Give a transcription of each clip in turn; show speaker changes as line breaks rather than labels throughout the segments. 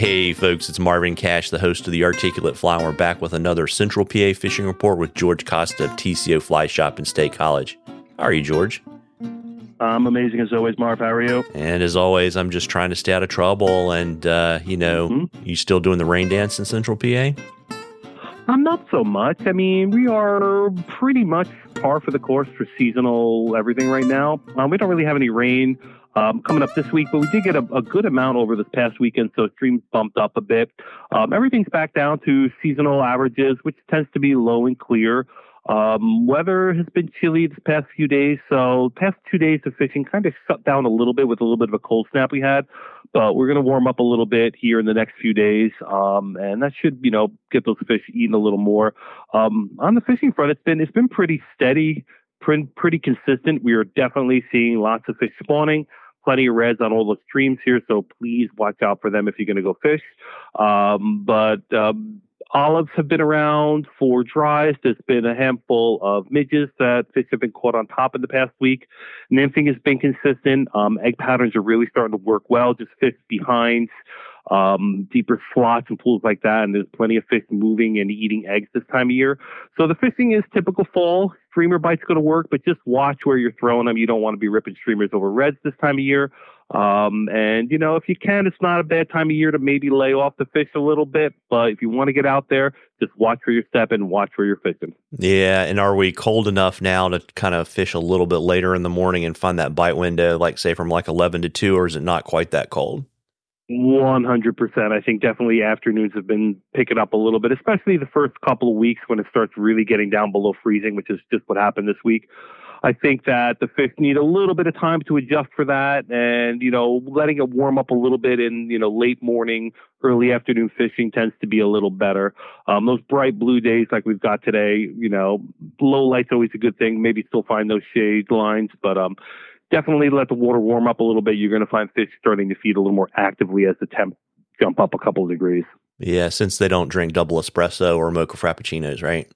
Hey, folks, it's Marvin Cash, the host of the Articulate Fly. We're back with another Central PA fishing report with George Costa of TCO Fly Shop in State College. How are you, George?
I'm amazing as always, Marv. How are you?
And as always, I'm just trying to stay out of trouble. And, uh, you know, mm-hmm. you still doing the rain dance in Central PA?
I'm not so much. I mean, we are pretty much par for the course for seasonal everything right now. Um, we don't really have any rain um, coming up this week, but we did get a, a, good amount over this past weekend, so streams bumped up a bit. Um, everything's back down to seasonal averages, which tends to be low and clear. Um, weather has been chilly this past few days, so past two days of fishing kind of shut down a little bit with a little bit of a cold snap we had. But we're going to warm up a little bit here in the next few days, um, and that should, you know, get those fish eating a little more. Um, on the fishing front, it's been it's been pretty steady, pretty, consistent. We are definitely seeing lots of fish spawning plenty of reds on all the streams here, so please watch out for them if you're going to go fish. Um, but um, olives have been around for dries. There's been a handful of midges that fish have been caught on top in the past week. Nymphing has been consistent. Um, egg patterns are really starting to work well. Just fish behind um, deeper slots and pools like that. And there's plenty of fish moving and eating eggs this time of year. So the fishing is typical fall. Streamer bite's going to work, but just watch where you're throwing them. You don't want to be ripping streamers over reds this time of year. Um, and you know, if you can, it's not a bad time of year to maybe lay off the fish a little bit. But if you want to get out there, just watch where you're stepping, watch where you're fishing.
Yeah, and are we cold enough now to kind of fish a little bit later in the morning and find that bite window, like say from like eleven to two, or is it not quite that cold?
100%. I think definitely afternoons have been picking up a little bit, especially the first couple of weeks when it starts really getting down below freezing, which is just what happened this week. I think that the fish need a little bit of time to adjust for that and, you know, letting it warm up a little bit in, you know, late morning, early afternoon fishing tends to be a little better. Um, those bright blue days like we've got today, you know, low light's always a good thing. Maybe still find those shade lines, but, um, definitely let the water warm up a little bit. You're going to find fish starting to feed a little more actively as the temp jump up a couple of degrees.
Yeah, since they don't drink double espresso or mocha frappuccinos, right?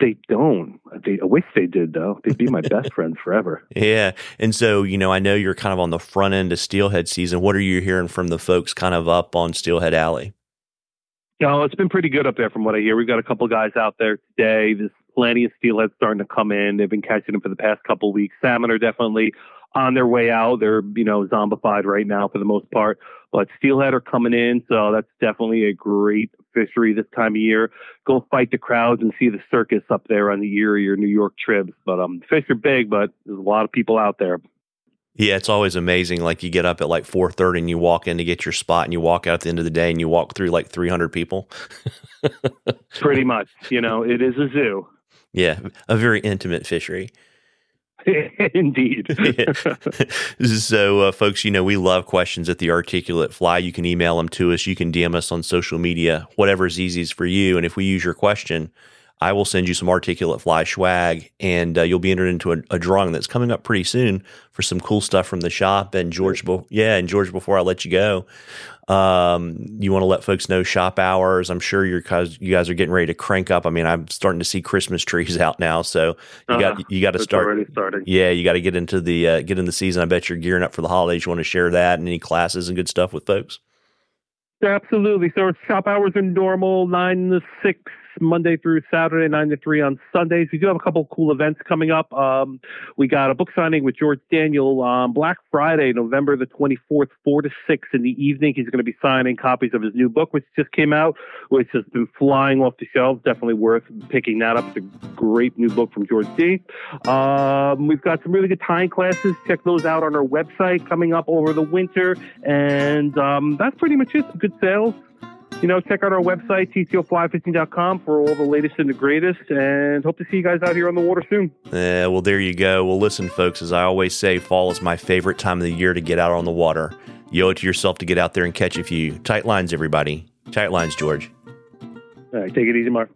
They don't. They, I wish they did, though. They'd be my best friends forever.
Yeah. And so, you know, I know you're kind of on the front end of steelhead season. What are you hearing from the folks kind of up on Steelhead Alley?
No, it's been pretty good up there from what I hear. We've got a couple guys out there today. This plenty of steelhead starting to come in. They've been catching them for the past couple of weeks. Salmon are definitely on their way out. They're, you know, zombified right now for the most part, but steelhead are coming in. So that's definitely a great fishery this time of year. Go fight the crowds and see the circus up there on the Erie or New York trips. But um, fish are big, but there's a lot of people out there.
Yeah, it's always amazing. Like you get up at like four thirty and you walk in to get your spot, and you walk out at the end of the day and you walk through like three hundred people.
Pretty much, you know, it is a zoo.
Yeah, a very intimate fishery.
Indeed.
so, uh, folks, you know, we love questions at the Articulate Fly. You can email them to us. You can DM us on social media, whatever is easiest for you. And if we use your question, I will send you some Articulate Fly swag, and uh, you'll be entered into a, a, drawing that's coming up pretty soon for some cool stuff from the shop. And George, be- yeah, and George, before I let you go, um, you want to let folks know shop hours. I'm sure you're cause you guys are getting ready to crank up. I mean, I'm starting to see Christmas trees out now, so you got uh-huh. you got to start.
Already starting.
Yeah, you got to get into the uh, get in the season. I bet you're gearing up for the holidays. You want to share that and any classes and good stuff with folks.
Absolutely. So shop hours are normal, nine to six Monday through Saturday, 9 to 3 on Sundays. We do have a couple cool events coming up. Um, we got a book signing with George Daniel on Black Friday, November the 24th, 4 to 6 in the evening. He's going to be signing copies of his new book, which just came out, which has been flying off the shelves. Definitely worth picking that up. It's a great new book from George D. Um, we've got some really good tying classes. Check those out on our website coming up over the winter. And um, that's pretty much it. Good sales you know, check out our website, tcoflyfishing.com, for all the latest and the greatest, and hope to see you guys out here on the water soon.
Yeah, well, there you go. Well, listen, folks, as I always say, fall is my favorite time of the year to get out on the water. You owe it to yourself to get out there and catch a few. Tight lines, everybody. Tight lines, George.
All right, take it easy, Mark.